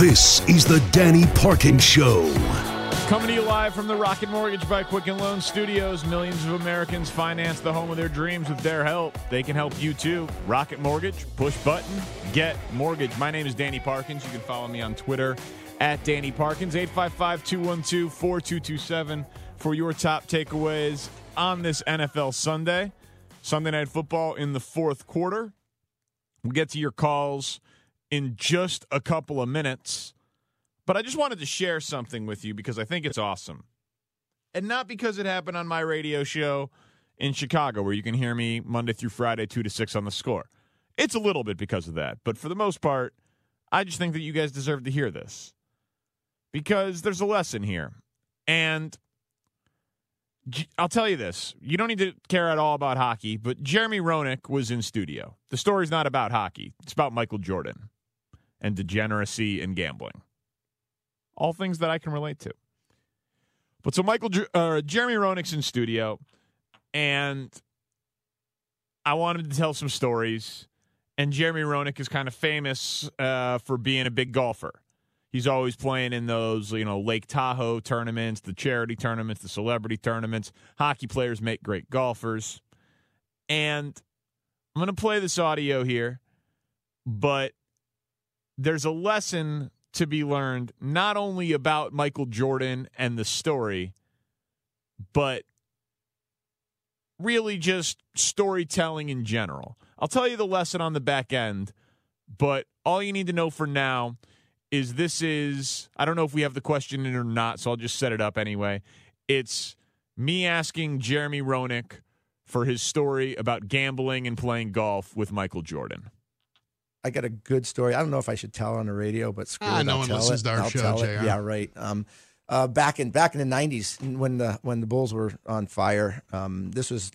This is the Danny Parkins Show. Coming to you live from the Rocket Mortgage by Quicken Loan Studios. Millions of Americans finance the home of their dreams with their help. They can help you too. Rocket Mortgage, push button, get mortgage. My name is Danny Parkins. You can follow me on Twitter at Danny Parkins, 855 212 4227 for your top takeaways on this NFL Sunday. Sunday Night Football in the fourth quarter. We'll get to your calls in just a couple of minutes. But I just wanted to share something with you because I think it's awesome. And not because it happened on my radio show in Chicago, where you can hear me Monday through Friday, 2 to 6 on the score. It's a little bit because of that. But for the most part, I just think that you guys deserve to hear this because there's a lesson here. And I'll tell you this you don't need to care at all about hockey, but Jeremy Roenick was in studio. The story's not about hockey, it's about Michael Jordan and degeneracy and gambling. All things that I can relate to. But so Michael, uh, Jeremy Roenick's in studio, and I wanted to tell some stories. And Jeremy Roenick is kind of famous uh, for being a big golfer. He's always playing in those, you know, Lake Tahoe tournaments, the charity tournaments, the celebrity tournaments. Hockey players make great golfers. And I'm going to play this audio here, but there's a lesson to be learned not only about Michael Jordan and the story, but really just storytelling in general. I'll tell you the lesson on the back end, but all you need to know for now is this is I don't know if we have the question in or not, so I'll just set it up anyway. It's me asking Jeremy Roenick for his story about gambling and playing golf with Michael Jordan. I got a good story. I don't know if I should tell on the radio, but screw Ah, it. no I'll one tell listens it. to our I'll show, tell it. JR. Yeah, right. Um, uh, back in back in the '90s when the when the Bulls were on fire, um, this was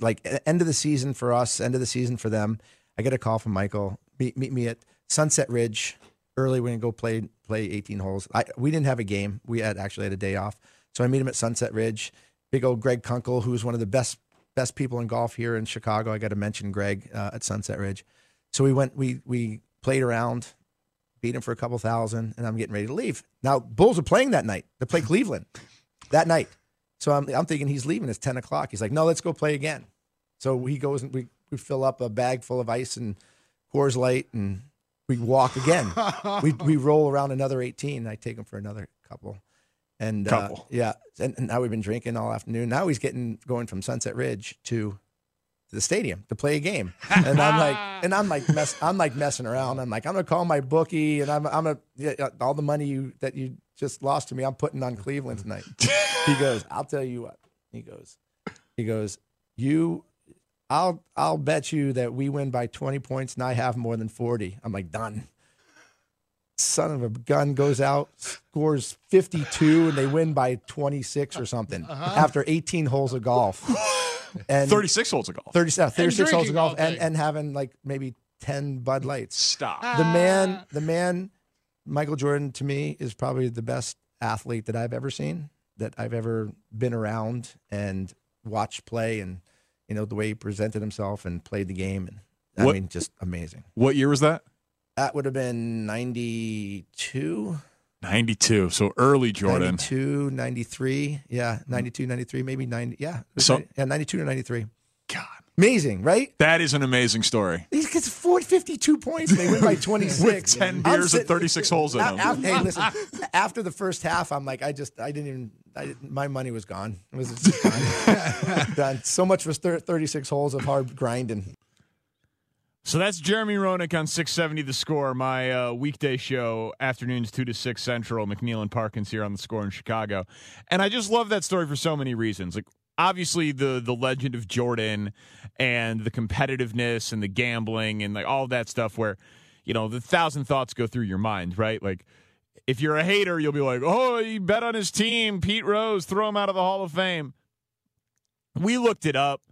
like end of the season for us, end of the season for them. I get a call from Michael. Meet, meet me at Sunset Ridge early. We're gonna go play play 18 holes. I, we didn't have a game. We had actually had a day off, so I meet him at Sunset Ridge. Big old Greg Kunkel, who's one of the best best people in golf here in Chicago. I got to mention Greg uh, at Sunset Ridge. So we went, we we played around, beat him for a couple thousand, and I'm getting ready to leave. Now Bulls are playing that night. They play Cleveland that night. So I'm I'm thinking he's leaving. It's ten o'clock. He's like, no, let's go play again. So he goes and we we fill up a bag full of ice and Coors Light, and we walk again. we we roll around another eighteen. I take him for another couple. And uh, yeah, and, and now we've been drinking all afternoon. Now he's getting going from Sunset Ridge to to the stadium to play a game. And I'm like, and I'm like, mess, I'm like messing around. I'm like, I'm gonna call my bookie, and I'm, I'm a yeah, all the money you that you just lost to me, I'm putting on Cleveland tonight. he goes, I'll tell you what. He goes, he goes, you, I'll, I'll bet you that we win by 20 points, and I have more than 40. I'm like, done. Son of a gun goes out, scores 52, and they win by 26 or something after 18 holes of golf. And 36 holes of golf. 30, uh, 36 holes of golf and, and having like maybe 10 Bud Lights. Stop. The man, the man, Michael Jordan to me is probably the best athlete that I've ever seen, that I've ever been around and watched play and, you know, the way he presented himself and played the game. And I What- mean, just amazing. What year was that? That would have been 92, 92. So early Jordan. 92, 93. Yeah, 92, 93, maybe 90. Yeah. So- yeah, 92 to 93. God. Amazing, right? That is an amazing story. He gets 4, 52 points they win by 26. With 10 I'm beers and 36 holes in them. af- hey, listen. After the first half, I'm like, I just, I didn't even. I my money was gone. It was just gone. Done. So much for thir- 36 holes of hard grinding. So that's Jeremy Roenick on 670 The Score, my uh, weekday show, afternoons 2 to 6 Central. McNeil and Parkins here on The Score in Chicago. And I just love that story for so many reasons. Like, obviously the the legend of Jordan and the competitiveness and the gambling and like all that stuff where you know the thousand thoughts go through your mind, right? Like if you're a hater, you'll be like, "Oh, he bet on his team, Pete Rose, throw him out of the Hall of Fame." We looked it up.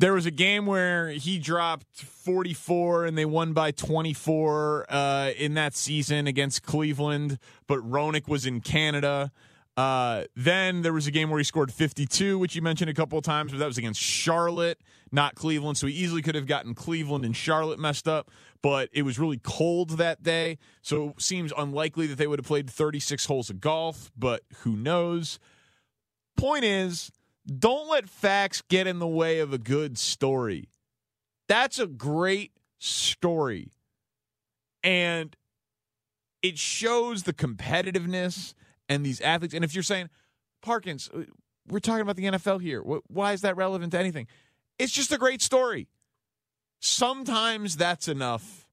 There was a game where he dropped 44 and they won by 24 uh, in that season against Cleveland, but Roenick was in Canada. Uh, then there was a game where he scored 52, which you mentioned a couple of times, but that was against Charlotte, not Cleveland. So he easily could have gotten Cleveland and Charlotte messed up, but it was really cold that day. So it seems unlikely that they would have played 36 holes of golf, but who knows? Point is, don't let facts get in the way of a good story. That's a great story. And it shows the competitiveness and these athletes. And if you're saying, Parkins, uh, we're talking about the NFL here. Why is that relevant to anything? It's just a great story. Sometimes that's enough.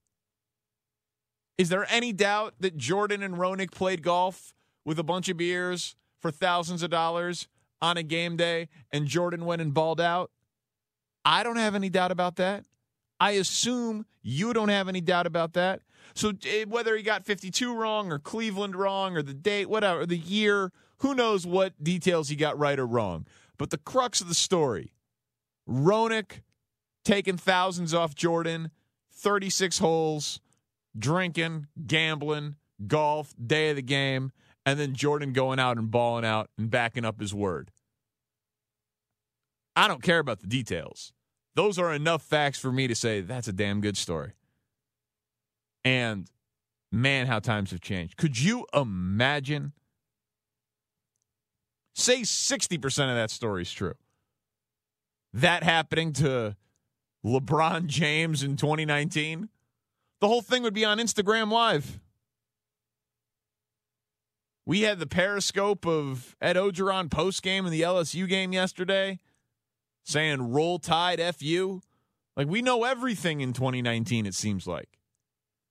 Is there any doubt that Jordan and Roenick played golf with a bunch of beers for thousands of dollars on a game day and Jordan went and balled out? I don't have any doubt about that. I assume you don't have any doubt about that. So eh, whether he got 52 wrong or Cleveland wrong or the date, whatever, the year, who knows what details he got right or wrong. But the crux of the story Roenick taking thousands off Jordan, 36 holes, drinking, gambling, golf, day of the game, and then Jordan going out and balling out and backing up his word. I don't care about the details. Those are enough facts for me to say that's a damn good story. And man, how times have changed. Could you imagine? Say 60% of that story is true. That happening to LeBron James in 2019, the whole thing would be on Instagram Live. We had the periscope of Ed Orgeron post game in the LSU game yesterday saying roll tide FU. Like we know everything in 2019, it seems like.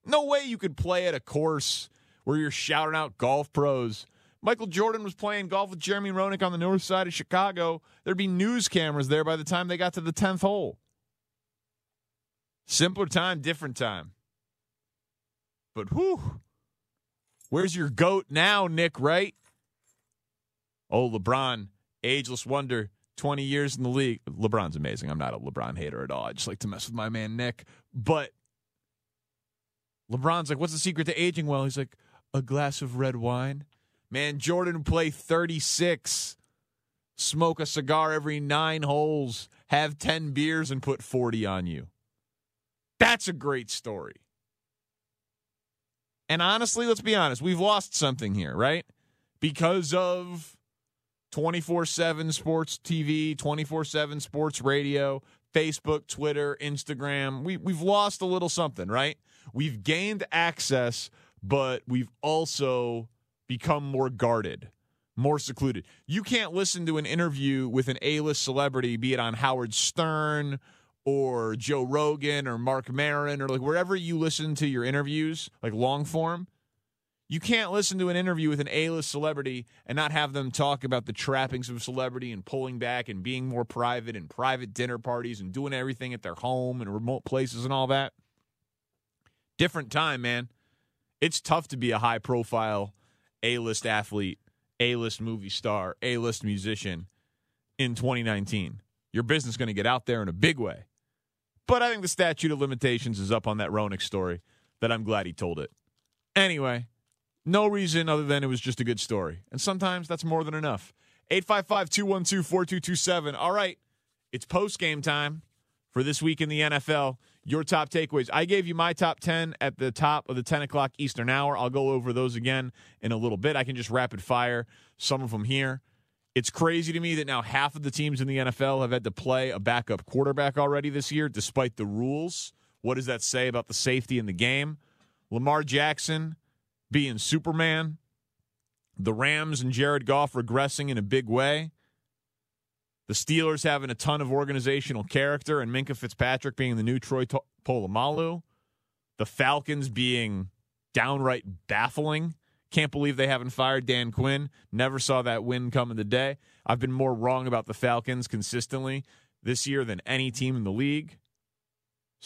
No way you could play at a course where you're shouting out golf pros. Michael Jordan was playing golf with Jeremy Roenick on the north side of Chicago. There'd be news cameras there by the time they got to the 10th hole. Simpler time, different time. But whew, where's your goat now, Nick Wright? Oh, LeBron, ageless wonder, 20 years in the league. LeBron's amazing. I'm not a LeBron hater at all. I just like to mess with my man, Nick. But LeBron's like, what's the secret to aging well? He's like, a glass of red wine. Man, Jordan play 36, smoke a cigar every nine holes, have 10 beers, and put 40 on you. That's a great story. And honestly, let's be honest, we've lost something here, right? Because of 24 7 sports TV, 24 7 sports radio, Facebook, Twitter, Instagram. We, we've lost a little something, right? We've gained access, but we've also become more guarded, more secluded. You can't listen to an interview with an A list celebrity, be it on Howard Stern or Joe Rogan or Mark Maron or like wherever you listen to your interviews, like long form. You can't listen to an interview with an A list celebrity and not have them talk about the trappings of celebrity and pulling back and being more private and private dinner parties and doing everything at their home and remote places and all that different time, man. It's tough to be a high profile A list athlete, A list movie star, A list musician in 2019. Your business going to get out there in a big way. But I think the statute of limitations is up on that Roenick story that I'm glad he told it. Anyway, no reason other than it was just a good story. And sometimes that's more than enough. 855 212 4227. All right, it's post game time for this week in the NFL your top takeaways. I gave you my top 10 at the top of the 10 o'clock Eastern hour. I'll go over those again in a little bit. I can just rapid fire some of them here. It's crazy to me that now half of the teams in the NFL have had to play a backup quarterback already this year, despite the rules. What does that say about the safety in the game? Lamar Jackson being Superman, the Rams and Jared Goff regressing in a big way. The Steelers having a ton of organizational character and Minkah Fitzpatrick being the new Troy Polamalu. The Falcons being downright baffling Can't believe they haven't fired Dan Quinn. Never saw that win come in the day. I've been more wrong about the Falcons consistently this year than any team in the league.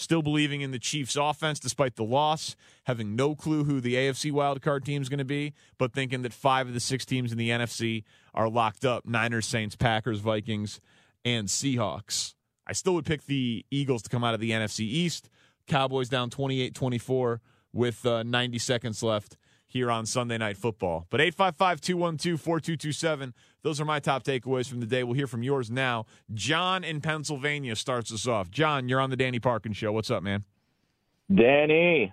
Still believing in the Chiefs' offense despite the loss, having no clue who the AFC wildcard team is going to be, but thinking that five of the six teams in the NFC are locked up Niners, Saints, Packers, Vikings, and Seahawks. I still would pick the Eagles to come out of the NFC East. Cowboys down 28 24 with uh, 90 seconds left here on Sunday Night Football. But 855 212 4227, those are my top takeaways from the day. We'll hear from yours now. John in Pennsylvania starts us off. John, you're on the Danny Parkins Show. What's up, man? Danny.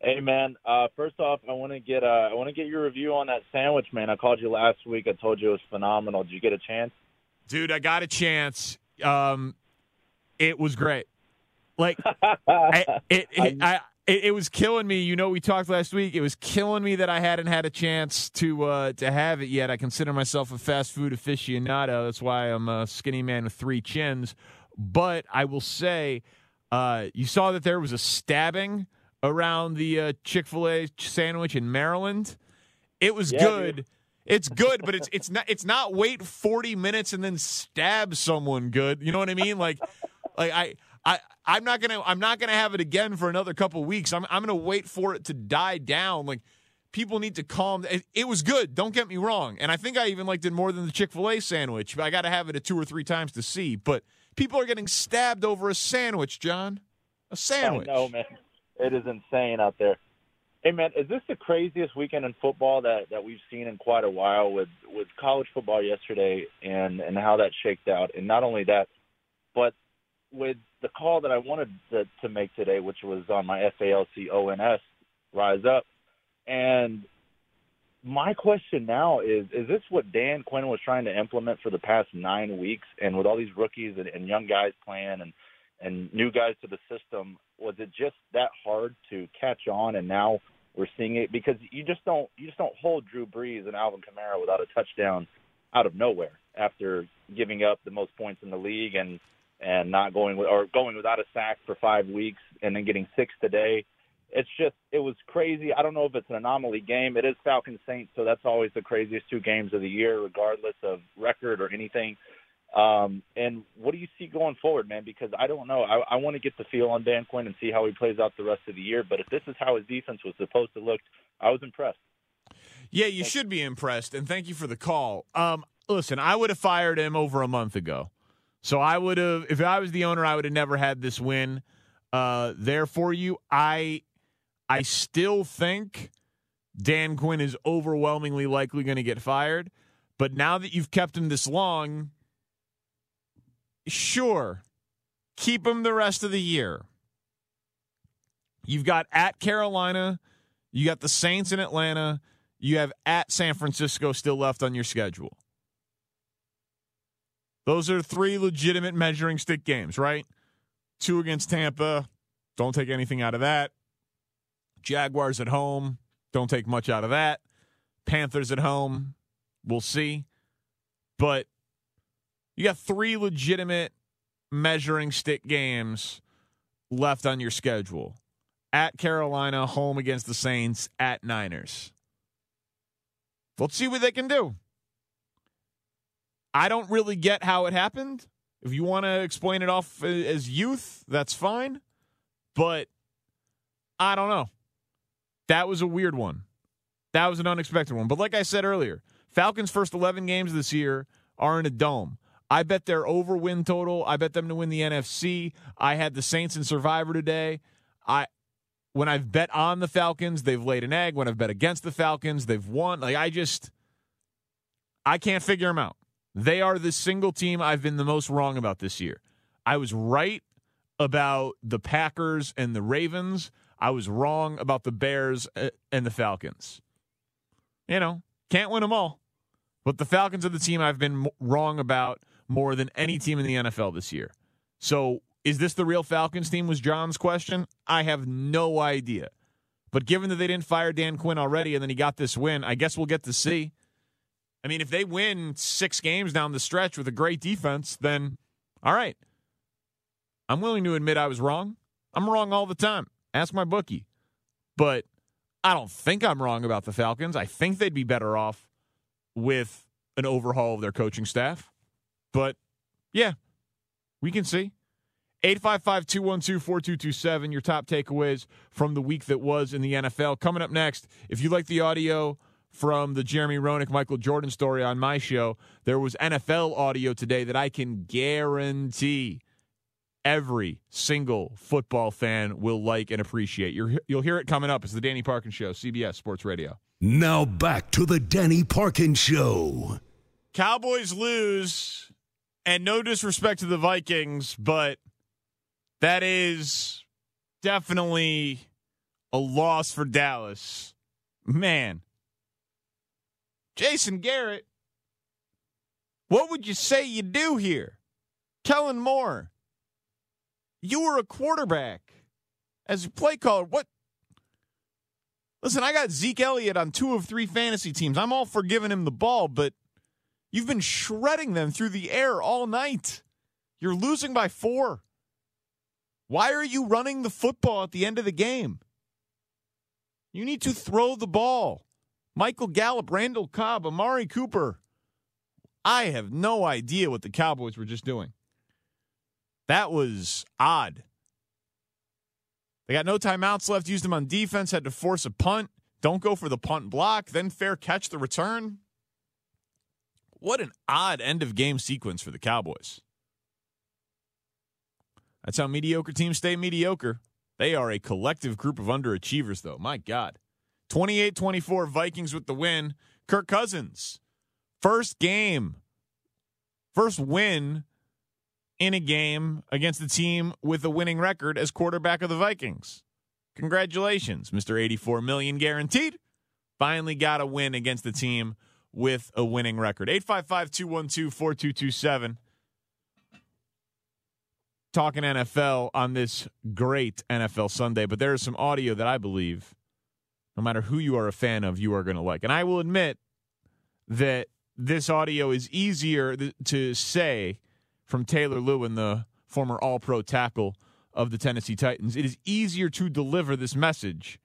Hey man, uh, first off, I want to get uh, I want to get your review on that sandwich, man. I called you last week. I told you it was phenomenal. Did you get a chance? Dude, I got a chance. Um, it was great. Like I, it, it, I, it, it, was killing me. You know, we talked last week. It was killing me that I hadn't had a chance to uh, to have it yet. I consider myself a fast food aficionado. That's why I'm a skinny man with three chins. But I will say, uh, you saw that there was a stabbing around the uh, Chick Fil A sandwich in Maryland. It was yeah, good. Dude. It's good, but it's it's not it's not wait 40 minutes and then stab someone good. You know what I mean? Like like I I I'm not gonna I'm not gonna have it again for another couple weeks. I'm I'm gonna wait for it to die down. Like people need to calm. It, it was good. Don't get me wrong, and I think I even liked it more than the Chick Fil A sandwich. I got to have it a two or three times to see. But people are getting stabbed over a sandwich, John. A sandwich. I know, man. It is insane out there. Hey man, is this the craziest weekend in football that, that we've seen in quite a while with, with college football yesterday and, and how that shaked out? And not only that, but with the call that I wanted to, to make today, which was on my FALCONS, Rise Up. And my question now is, is this what Dan Quinn was trying to implement for the past nine weeks? And with all these rookies and, and young guys playing and, and new guys to the system, was it just that hard to catch on and now we're seeing it? Because you just don't, you just don't hold Drew Brees and Alvin Kamara without a touchdown out of nowhere after giving up the most points in the league and and not going with or going without a sack for five weeks and then getting six today. It's just it was crazy. I don't know if it's an anomaly game. It is Falcons Saints, so that's always the craziest two games of the year, regardless of record or anything. Um, and what do you see going forward, man? Because I don't know. I, I want to get the feel on Dan Quinn and see how he plays out the rest of the year. But if this is how his defense was supposed to look, I was impressed. Yeah, you should be impressed, and thank you for the call. Um, listen, I would have fired him over a month ago. So I would have, if I was the owner, I would have never had this win uh, there for you. I, I still think Dan Quinn is overwhelmingly likely going to get fired. But now that you've kept him this long, sure, keep him the rest of the year. You've got at Carolina, you got the Saints in Atlanta, you have at San Francisco still left on your schedule. Those are three legitimate measuring stick games, right? Two against Tampa. Don't take anything out of that. Jaguars at home. Don't take much out of that. Panthers at home. We'll see. But you got three legitimate measuring stick games left on your schedule at Carolina, home against the Saints, at Niners. Let's see what they can do. I don't really get how it happened. If you want to explain it off as youth, that's fine. But I don't know. That was a weird one. That was an unexpected one. But like I said earlier, Falcons' first 11 games this year are in a dome. I bet their over win total. I bet them to win the NFC. I had the Saints and Survivor today. I when I've bet on the Falcons, they've laid an egg. When I've bet against the Falcons, they've won. Like I just I can't figure them out. They are the single team I've been the most wrong about this year. I was right about the Packers and the Ravens. I was wrong about the Bears uh, and the Falcons. You know, can't win them all. But the Falcons are the team I've been wrong about more than any team in the NFL this year. So, is this the real Falcons team? Was John's question. I have no idea. But given that they didn't fire Dan Quinn already and then he got this win, I guess we'll get to see. I mean, if they win six games down the stretch with a great defense, then all right. I'm willing to admit I was wrong. I'm wrong all the time. Ask my bookie. But I don't think I'm wrong about the Falcons. I think they'd be better off with an overhaul of their coaching staff. But yeah, we can see. 855 212 4227, your top takeaways from the week that was in the NFL. Coming up next, if you like the audio from the Jeremy Roenick, Michael Jordan story on my show, there was NFL audio today that I can guarantee every single football fan will like and appreciate. you will hear it coming up. It's the Danny Parkins Show, CBS Sports Radio. Now back to the Danny Parkins Show. Cowboys lose, and no disrespect to the Vikings, but that is definitely a loss for Dallas. Man, Jason Garrett, what would you say you do here? Kellen Moore, you were a quarterback as a play caller. What? Listen, I got Zeke Elliott on two of three fantasy teams. I'm all for giving him the ball, but you've been shredding them through the air all night. You're losing by four. Why are you running the football at the end of the game? You need to throw the ball. Michael Gallup, Randall Cobb, Amari Cooper. I have no idea what the Cowboys were just doing. That was odd. They got no timeouts left, used them on defense, had to force a punt. Don't go for the punt block, then fair catch the return. What an odd end of game sequence for the Cowboys. That's how mediocre teams stay mediocre. They are a collective group of underachievers, though. My God. 28 24 Vikings with the win. Kirk Cousins, first game, first win in a game against the team with a winning record as quarterback of the Vikings. Congratulations, Mr. 84 million guaranteed. Finally got a win against the team with a winning record. 855 212 4227 talking NFL on this great NFL Sunday, but there is some audio that I believe, no matter who you are a fan of, you are going to like. And I will admit that this audio is easier to say from Taylor Lewan, the former All Pro tackle of the Tennessee Titans. It is easier to deliver this message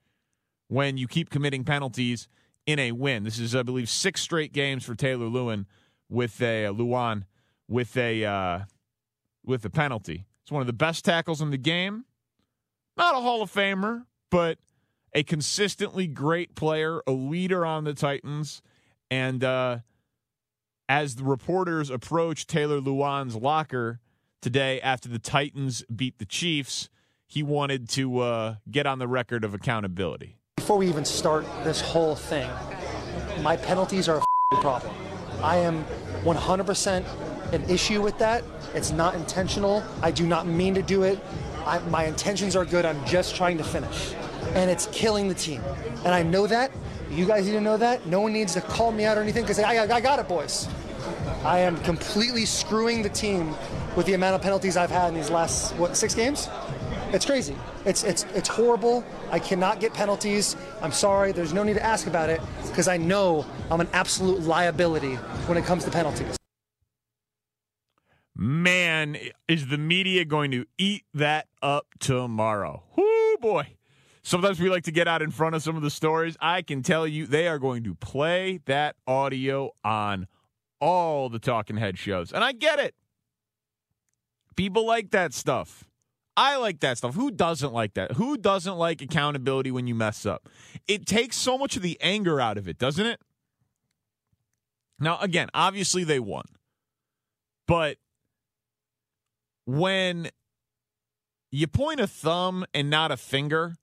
when you keep committing penalties in a win. This is, I believe, six straight games for Taylor Lewan with a uh, Lewan with a uh, with a penalty. He's one of the best tackles in the game. Not a Hall of Famer, but a consistently great player, a leader on the Titans. And uh, as the reporters approach Taylor Lewan's locker today after the Titans beat the Chiefs, he wanted to uh, get on the record of accountability. Before we even start this whole thing, my penalties are a problem. I am 100% an issue with that. It's not intentional. I do not mean to do it. I, my intentions are good. I'm just trying to finish. And it's killing the team. And I know that. You guys need to know that. No one needs to call me out or anything because I, I, I got it, boys. I am completely screwing the team with the amount of penalties I've had in these last, what, six games? It's crazy. It's, it's, it's horrible. I cannot get penalties. I'm sorry. There's no need to ask about it because I know I'm an absolute liability when it comes to penalties man, is the media going to eat that up tomorrow? Whoo, boy. Sometimes we like to get out in front of some of the stories. I can tell you they are going to play that audio on all the talking head shows. And I get it. People like that stuff. I like that stuff. Who doesn't like that? Who doesn't like accountability when you mess up? It takes so much of the anger out of it, doesn't it? Now, again, obviously they won. But when you point a thumb and not a finger,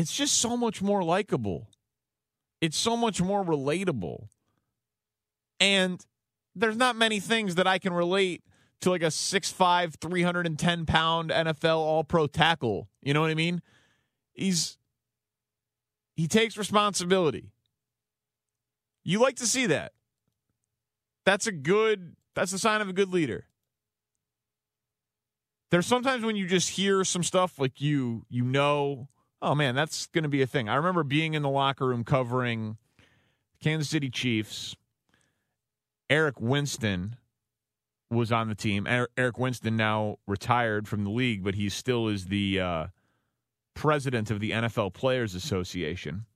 it's just so much more likable. It's so much more relatable. And there's not many things that I can relate to like a 6'5, 310 pound NFL all pro tackle. You know what I mean? He's he takes responsibility. You like to see that. That's a good that's a sign of a good leader there's sometimes when you just hear some stuff like you you know oh man that's going to be a thing i remember being in the locker room covering kansas city chiefs eric winston was on the team eric winston now retired from the league but he still is the uh, president of the NFL Players Association,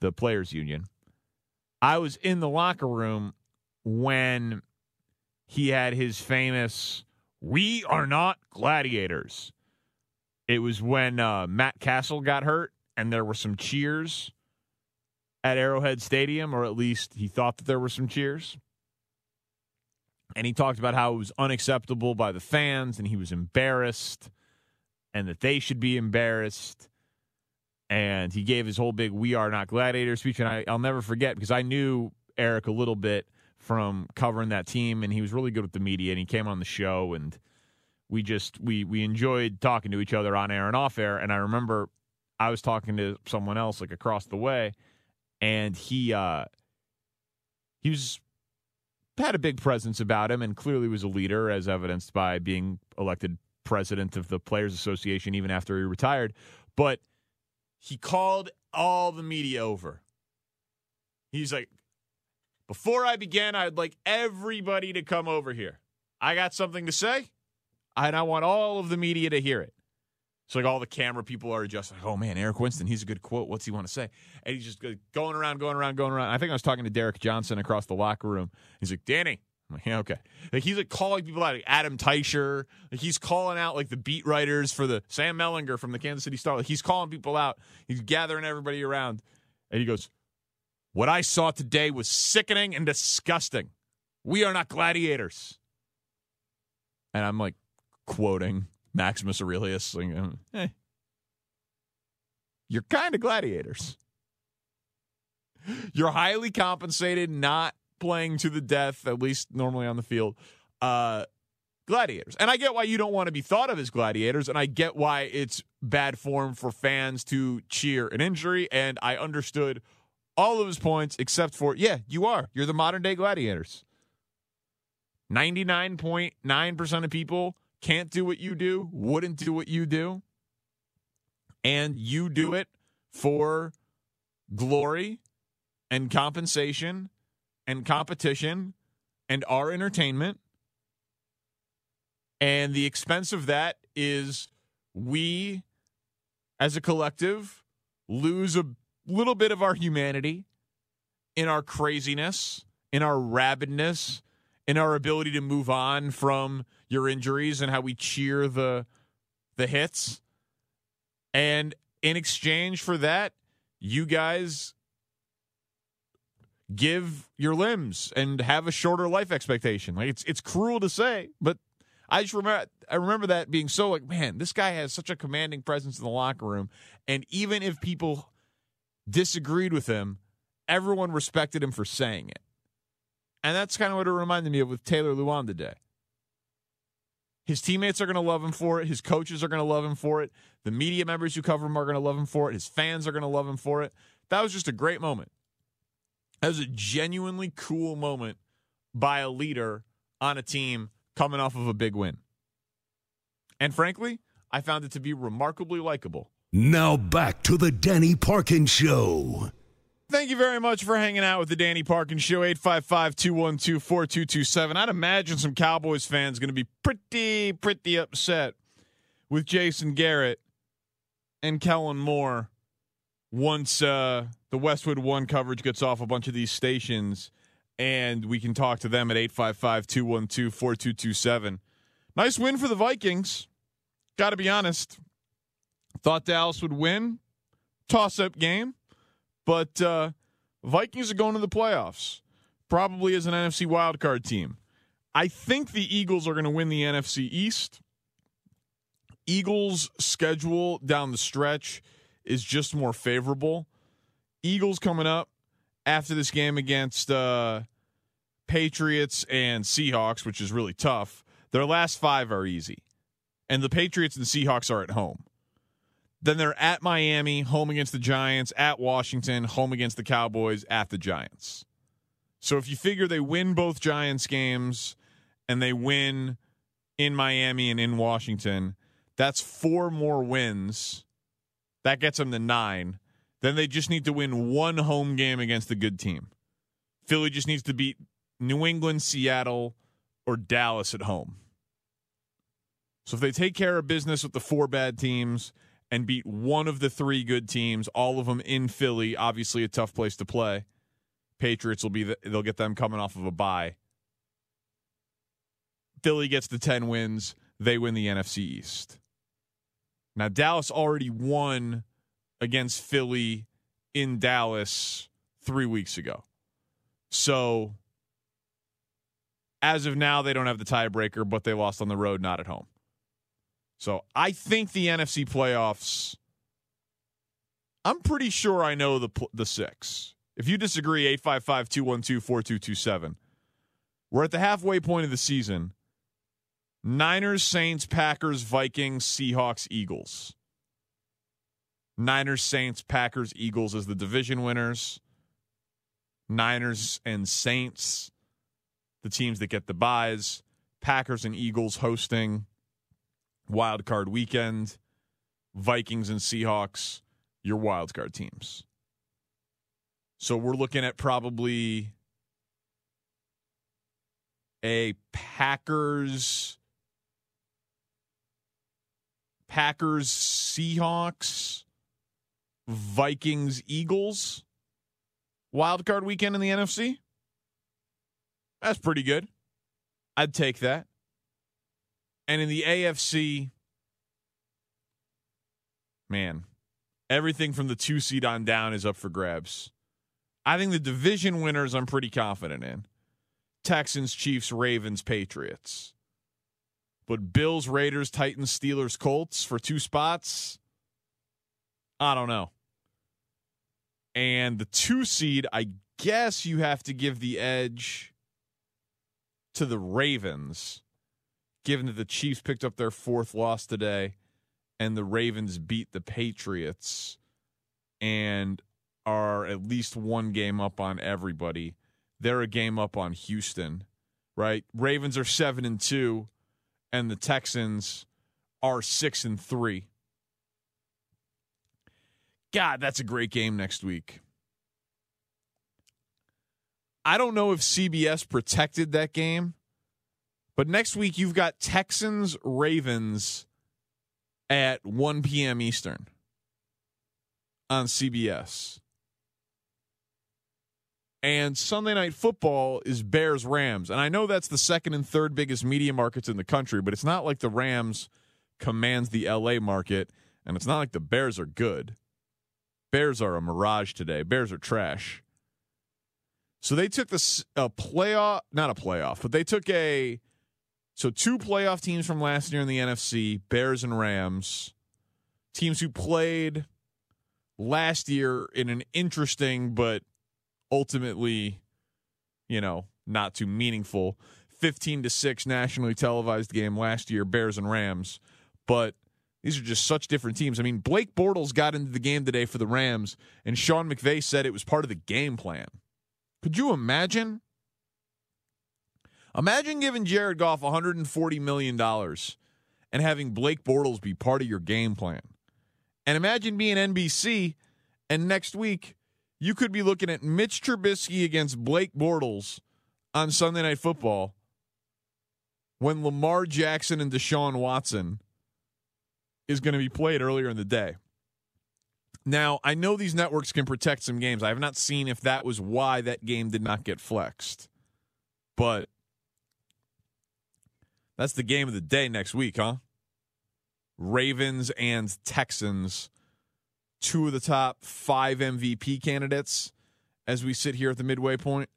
the Players Union. I was in the locker room when he had his famous "We are not gladiators." It was when uh, Matt Cassel got hurt, and there were some cheers at Arrowhead Stadium, or at least he thought that there were some cheers. And he talked about how it was unacceptable by the fans, and he was embarrassed, and that they should be embarrassed. And he gave his whole big "We are not gladiators" speech, and I, I'll never forget because I knew Eric a little bit from covering that team, and he was really good with the media. And he came on the show, and we just we we enjoyed talking to each other on air and off air. And I remember I was talking to someone else like across the way, and he uh he was had a big presence about him, and clearly was a leader, as evidenced by being elected president of the Players Association even after he retired. But he called all the media over. He's like, before I begin, I'd like everybody to come over here. I got something to say, and I want all of the media to hear it. So like all the camera people are just like, oh man, Eric Winston, he's a good quote. What's he want to say? And he's just going around, going around, going around. I think I was talking to Derrick Johnson across the locker room. He's like, Danny. I'm like, yeah, okay. Like he's like calling people out, like Adam Teicher. Like he's calling out like the beat writers for the Sam Mellinger from the Kansas City Star. Like he's calling people out. He's gathering everybody around, and he goes, "What I saw today was sickening and disgusting. We are not gladiators." And I'm like quoting Maximus Aurelius. Like, eh, you're kind of gladiators. You're highly compensated, not playing to the death, at least normally on the field. Uh, gladiators. And I get why you don't want to be thought of as gladiators, and I get why it's bad form for fans to cheer an injury, and I understood all of his points except for, yeah, you are. You're the modern day gladiators. 99.9% of people can't do what you do, wouldn't do what you do, and you do it for glory and compensation and competition and our entertainment. And the expense of that is we, as a collective, lose a little bit of our humanity in our craziness, in our rabidness, in our ability to move on from your injuries and how we cheer the the hits. And in exchange for that, you guys give your limbs and have a shorter life expectation. Like it's it's cruel to say, but I just remember I remember that being so like, man, this guy has such a commanding presence in the locker room, and even if people disagreed with him, everyone respected him for saying it. And that's kind of what it reminded me of with Taylor Lewan today. His teammates are going to love him for it. His coaches are going to love him for it. The media members who cover him are going to love him for it. His fans are going to love him for it. That was just a great moment. That was a genuinely cool moment by a leader on a team coming off of a big win. And frankly, I found it to be remarkably likable. Now back to the Danny Parkins Show. Thank you very much for hanging out with the Danny Parkins Show, 855 212 4227. I'd imagine some Cowboys fans going to be pretty, pretty upset with Jason Garrett and Kellen Moore once uh, the Westwood One coverage gets off a bunch of these stations and we can talk to them at 855 212 4227. Nice win for the Vikings. Got to be honest. Thought Dallas would win. Toss up game. But uh, Vikings are going to the playoffs, probably as an NFC wildcard team. I think the Eagles are going to win the NFC East. Eagles' schedule down the stretch is just more favorable. Eagles coming up after this game against uh, Patriots and Seahawks, which is really tough. Their last five are easy. And the Patriots and the Seahawks are at home. Then they're at Miami, home against the Giants, at Washington, home against the Cowboys, at the Giants. So if you figure they win both Giants games and they win in Miami and in Washington, that's four more wins. That gets them to nine. Then they just need to win one home game against a good team. Philly just needs to beat New England, Seattle, or Dallas at home. So if they take care of business with the four bad teams and beat one of the three good teams, all of them in Philly, obviously a tough place to play. Patriots will be the, they'll get them coming off of a bye. Philly gets the 10 wins, they win the NFC East. Now Dallas already won against Philly in Dallas 3 weeks ago. So as of now they don't have the tiebreaker, but they lost on the road, not at home. So I think the NFC playoffs. I'm pretty sure I know the the six. If you disagree, 855 212 4227. We're at the halfway point of the season. Niners, Saints, Packers, Vikings, Seahawks, Eagles. Niners, Saints, Packers, Eagles as the division winners. Niners and Saints, the teams that get the buys. Packers and Eagles hosting wild card weekend. Vikings and Seahawks, your wild card teams. So we're looking at probably a Packers Packers Seahawks Vikings Eagles wild card weekend in the NFC. That's pretty good. I'd take that. And in the AFC, man, everything from the two seed on down is up for grabs. I think the division winners I'm pretty confident in Texans, Chiefs, Ravens, Patriots. But Bills, Raiders, Titans, Steelers, Colts for two spots, I don't know. And the two seed, I guess you have to give the edge to the Ravens, given that the Chiefs picked up their fourth loss today and the Ravens beat the Patriots and are at least one game up on everybody. They're a game up on Houston, right? Ravens are 7 and 2 and the Texans are 6 and 3. God, that's a great game next week. I don't know if CBS protected that game, but next week you've got Texans Ravens at 1 p.m. Eastern on CBS. And Sunday night football is Bears Rams. And I know that's the second and third biggest media markets in the country, but it's not like the Rams commands the LA market and it's not like the Bears are good. Bears are a mirage today. Bears are trash. So they took the a playoff, not a playoff, but they took a so two playoff teams from last year in the NFC, Bears and Rams, teams who played last year in an interesting but ultimately, you know, not too meaningful 15 to 6 nationally televised game last year, Bears and Rams. But these are just such different teams. I mean, Blake Bortles got into the game today for the Rams, and Sean McVay said it was part of the game plan. Could you imagine? Imagine giving Jared Goff $140 million and having Blake Bortles be part of your game plan. And imagine being NBC and next week you could be looking at Mitch Trubisky against Blake Bortles on Sunday Night Football when Lamar Jackson and Deshaun Watson is going to be played earlier in the day. Now, I know these networks can protect some games. I have not seen if that was why that game did not get flexed. But that's the game of the day next week, huh? Ravens and Texans, two of the top five MVP candidates as we sit here at the midway point.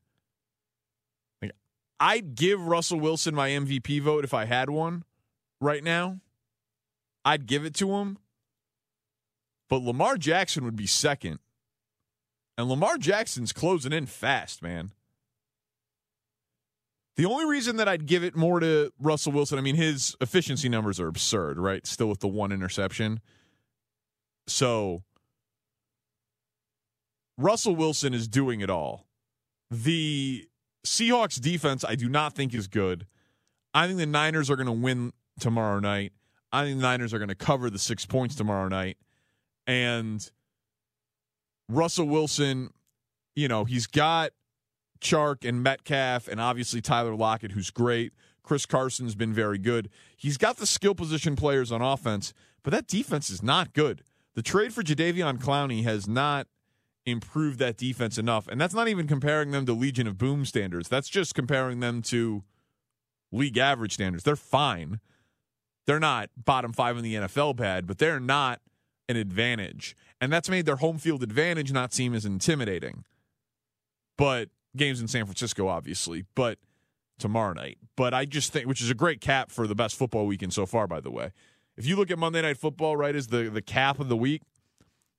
I'd give Russell Wilson my MVP vote if I had one right now. I'd give it to him. But Lamar Jackson would be second. And Lamar Jackson's closing in fast, man. The only reason that I'd give it more to Russell Wilson, I mean, his efficiency numbers are absurd, right? Still with the one interception. So Russell Wilson is doing it all. The Seahawks defense, I do not think is good. I think the Niners are going to win tomorrow night. I think the Niners are going to cover the six points tomorrow night. And Russell Wilson, you know, he's got Chark and Metcalf and obviously Tyler Lockett, who's great. Chris Carson's been very good. He's got the skill position players on offense, but that defense is not good. The trade for Jadeveon Clowney has not improved that defense enough. And that's not even comparing them to Legion of Boom standards. That's just comparing them to league average standards. They're fine. They're not bottom five in the NFL bad, but they're not an advantage. And that's made their home field advantage not seem as intimidating. But games in San Francisco, obviously, but tomorrow night. But I just think, which is a great cap for the best football weekend so far, by the way. If you look at Monday Night Football, right, as the, the cap of the week,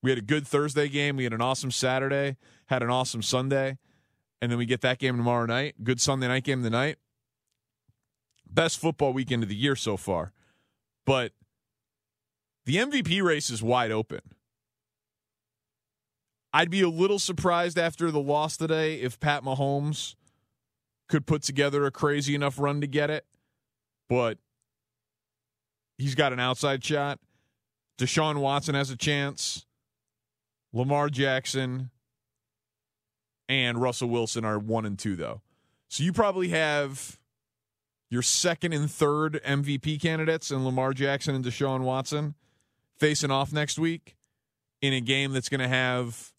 we had a good Thursday game. We had an awesome Saturday, had an awesome Sunday, and then we get that game tomorrow night. Good Sunday night game tonight. Best football weekend of the year so far. But the MVP race is wide open. I'd be a little surprised after the loss today if Pat Mahomes could put together a crazy enough run to get it, but he's got an outside shot. Deshaun Watson has a chance. Lamar Jackson and Russell Wilson are one and two, though. So you probably have your second and third MVP candidates in Lamar Jackson and Deshaun Watson facing off next week in a game that's going to have,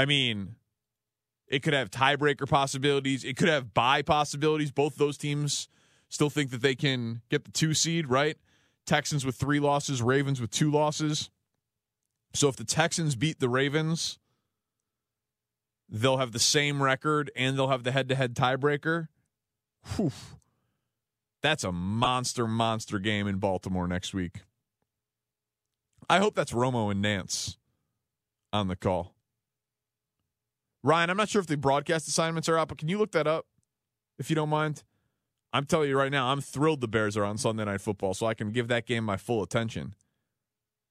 I mean, it could have tiebreaker possibilities. It could have bye possibilities. Both those teams still think that they can get the two seed, right? Texans with three losses, Ravens with two losses. So if the Texans beat the Ravens, they'll have the same record and they'll have the head to head tiebreaker. Whew. That's a monster, monster game in Baltimore next week. I hope that's Romo and Nance on the call. Ryan, I'm not sure if the broadcast assignments are out, but can you look that up if you don't mind? I'm telling you right now, I'm thrilled the Bears are on Sunday Night Football, so I can give that game my full attention.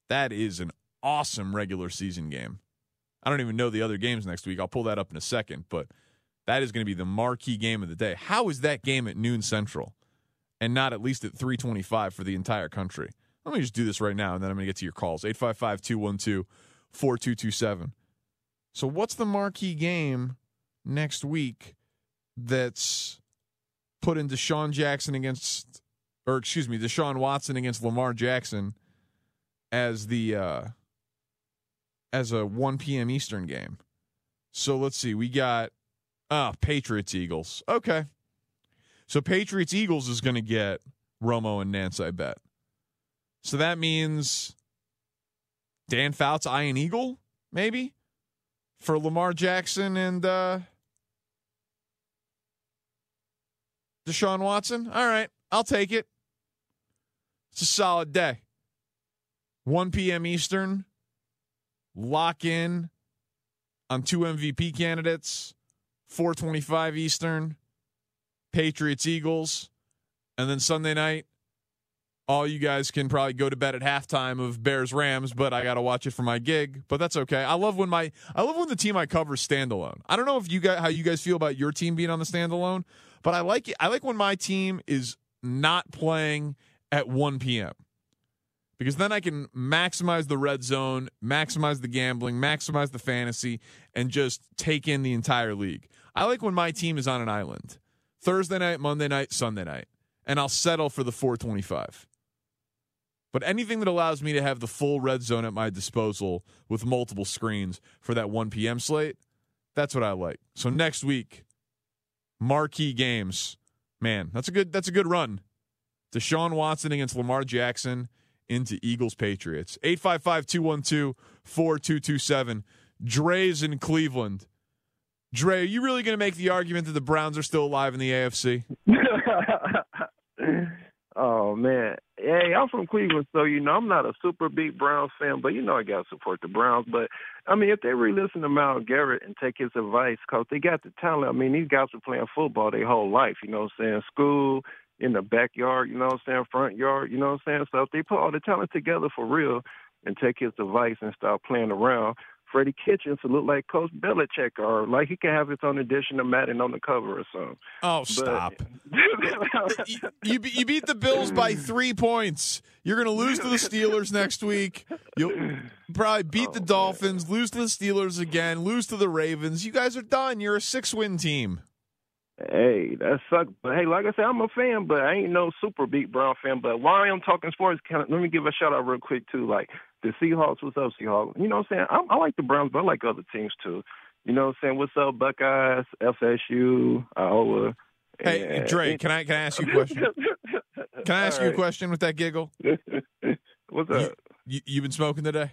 That is an awesome regular season game. I don't even know the other games next week. I'll pull that up in a second, but that is going to be the marquee game of the day. How is that game at noon central and not at least at 325 for the entire country? Let me just do this right now, and then I'm going to get to your calls. 855 212 4227. So, what's the marquee game next week that's put in Deshaun Jackson against, or excuse me, Deshaun Watson against Lamar Jackson as the uh, as a 1 p.m. Eastern game. So let's see. We got ah Patriots Eagles. Okay. So Patriots Eagles is going to get Romo and Nance, I bet. So that means Dan Fouts Ian Eagle, maybe for Lamar Jackson and uh, Deshaun Watson. All right, I'll take it. It's a solid day. 1 p.m. Eastern lock in on two MVP candidates, 425 Eastern, Patriots Eagles, and then Sunday night, all you guys can probably go to bed at halftime of Bears Rams, but I got to watch it for my gig. But that's okay. I love when my I love when the team I cover is standalone. I don't know if you guys how you guys feel about your team being on the standalone, but I like it. I like when my team is not playing at 1 p.m because then I can maximize the red zone, maximize the gambling, maximize the fantasy, and just take in the entire league. I like when my team is on an island Thursday night, Monday night, Sunday night, and I'll settle for the 425. But anything that allows me to have the full red zone at my disposal with multiple screens for that 1 p.m. slate, that's what I like. So next week, marquee games. Man, that's a good that's a good run. Deshaun Watson against Lamar Jackson into Eagles Patriots. 855 212 4227. Dre's in Cleveland. Dre, are you really going to make the argument that the Browns are still alive in the AFC? oh, man. Hey, I'm from Cleveland, so, you know, I'm not a super big Browns fan, but, you know, I got to support the Browns. But, I mean, if they really listen to Myles Garrett and take his advice, because they got the talent. I mean, these guys were playing football their whole life, you know what I'm saying? School, in the backyard, you know what I'm saying, front yard, you know what I'm saying? So if they put all the talent together for real and take his advice and start playing around, Freddie Kitchens to look like Coach Belichick or like he can have his own edition of Madden on the cover or something. Oh, stop. you, you, you beat the Bills by three points. You're going to lose to the Steelers next week. You'll probably beat oh, the Dolphins, man. lose to the Steelers again, lose to the Ravens. You guys are done. You're a six win team. Hey, that sucks. But hey, like I said, I'm a fan, but I ain't no super beat Brown fan. But while I'm talking sports, let me give a shout out real quick too. Like the Seahawks, what's up, Seahawks? You know what I'm saying? I, I like the Browns, but I like other teams too. You know what I'm saying? What's up, Buckeyes, FSU, Iowa? Hey, and- Dre, can I can I ask you a question? Can I ask All you a question with that giggle? What's up? you, you been smoking today?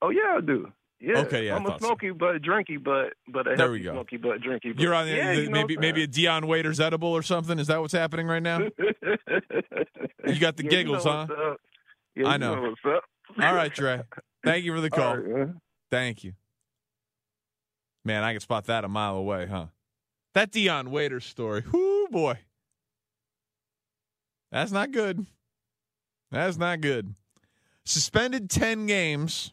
Oh yeah, I do. Yeah. Okay, yeah, I'm a thought so. smoky but a drinky, but but a There we go. smoky but drinky. But You're on the, yeah, the- you know maybe maybe a Dion Waiters edible or something. Is that what's happening right now? You got the Yeah, giggles, know huh? Yeah, I you know. what's up. All right, Dre. Thank you for the call. right. Thank you. Man, I can spot that a mile away, huh? That Dion Waiters story. Whoo boy. That's not good. That's not good. Suspended 10 games.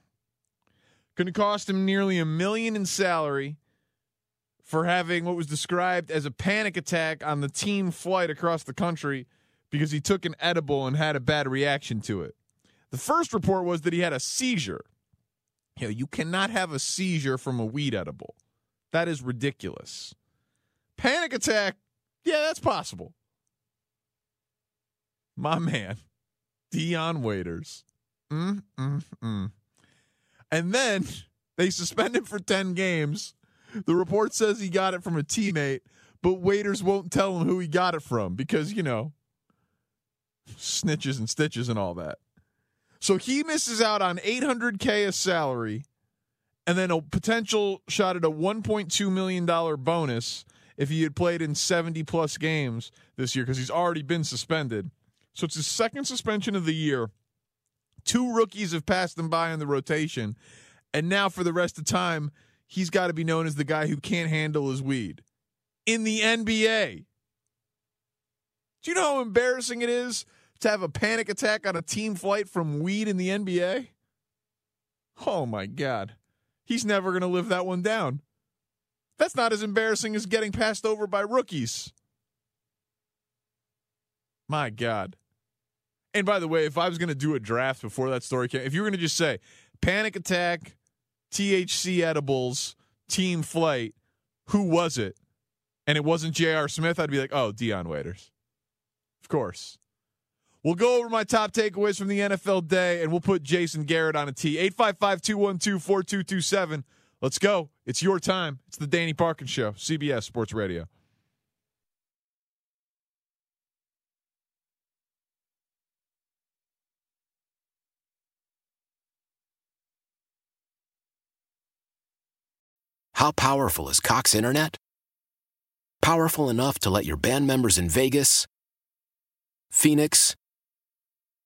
Going to cost him nearly a million in salary for having what was described as a panic attack on the team flight across the country because he took an edible and had a bad reaction to it. The first report was that he had a seizure. You know, you cannot have a seizure from a weed edible. That is ridiculous. Panic attack, yeah, that's possible. My man, Dion Waiters. Mm, mm, mm. And then they suspend him for 10 games. The report says he got it from a teammate, but Waiters won't tell him who he got it from because, you know, snitches and stitches and all that. So he misses out on 800K of salary and then a potential shot at a $1.2 million bonus if he had played in 70 plus games this year because he's already been suspended. So it's his second suspension of the year. Two rookies have passed him by in the rotation. And now for the rest of time, he's got to be known as the guy who can't handle his weed in the NBA. Do you know how embarrassing it is to have a panic attack on a team flight from weed in the NBA? Oh my God. He's never going to live that one down. That's not as embarrassing as getting passed over by rookies. My God. And by the way, if I was going to do a draft before that story came, if you were going to just say panic attack, THC edibles, team flight, who was it? And it wasn't J.R. Smith, I'd be like, oh, Dion Waiters. Of course. We'll go over my top takeaways from the NFL day and we'll put Jason Garrett on a tee. 855 212 4227. Let's go. It's your time. It's the Danny Parkins Show, CBS Sports Radio. How powerful is Cox Internet? Powerful enough to let your band members in Vegas, Phoenix,